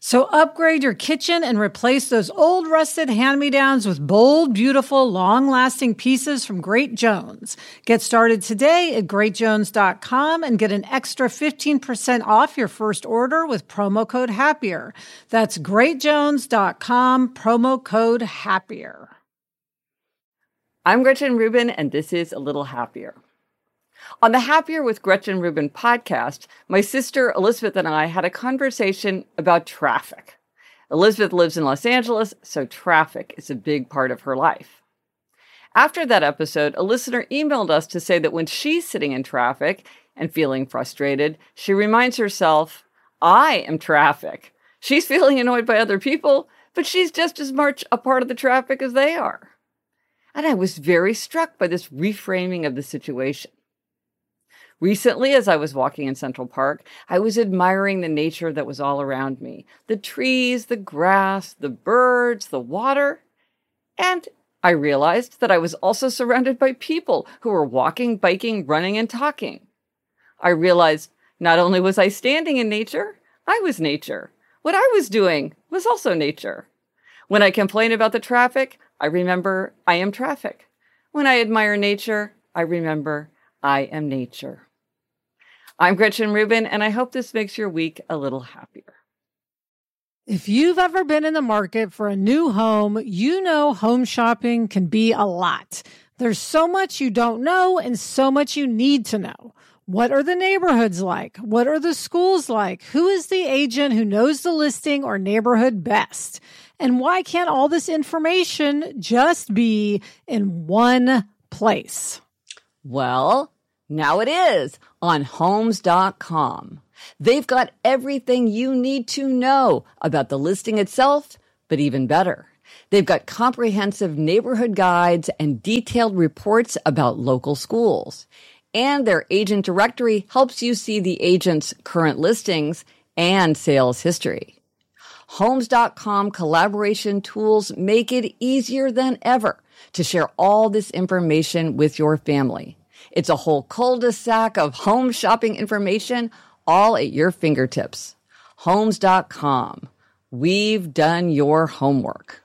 So upgrade your kitchen and replace those old rusted hand-me-downs with bold, beautiful, long-lasting pieces from Great Jones. Get started today at greatjones.com and get an extra 15% off your first order with promo code HAPPIER. That's greatjones.com, promo code HAPPIER. I'm Gretchen Rubin and this is a little happier. On the Happier with Gretchen Rubin podcast, my sister Elizabeth and I had a conversation about traffic. Elizabeth lives in Los Angeles, so traffic is a big part of her life. After that episode, a listener emailed us to say that when she's sitting in traffic and feeling frustrated, she reminds herself, I am traffic. She's feeling annoyed by other people, but she's just as much a part of the traffic as they are. And I was very struck by this reframing of the situation. Recently, as I was walking in Central Park, I was admiring the nature that was all around me the trees, the grass, the birds, the water. And I realized that I was also surrounded by people who were walking, biking, running, and talking. I realized not only was I standing in nature, I was nature. What I was doing was also nature. When I complain about the traffic, I remember I am traffic. When I admire nature, I remember I am nature. I'm Gretchen Rubin, and I hope this makes your week a little happier. If you've ever been in the market for a new home, you know home shopping can be a lot. There's so much you don't know and so much you need to know. What are the neighborhoods like? What are the schools like? Who is the agent who knows the listing or neighborhood best? And why can't all this information just be in one place? Well, now it is on homes.com. They've got everything you need to know about the listing itself, but even better. They've got comprehensive neighborhood guides and detailed reports about local schools. And their agent directory helps you see the agent's current listings and sales history. Homes.com collaboration tools make it easier than ever to share all this information with your family. It's a whole cul-de-sac of home shopping information all at your fingertips. Homes.com. We've done your homework.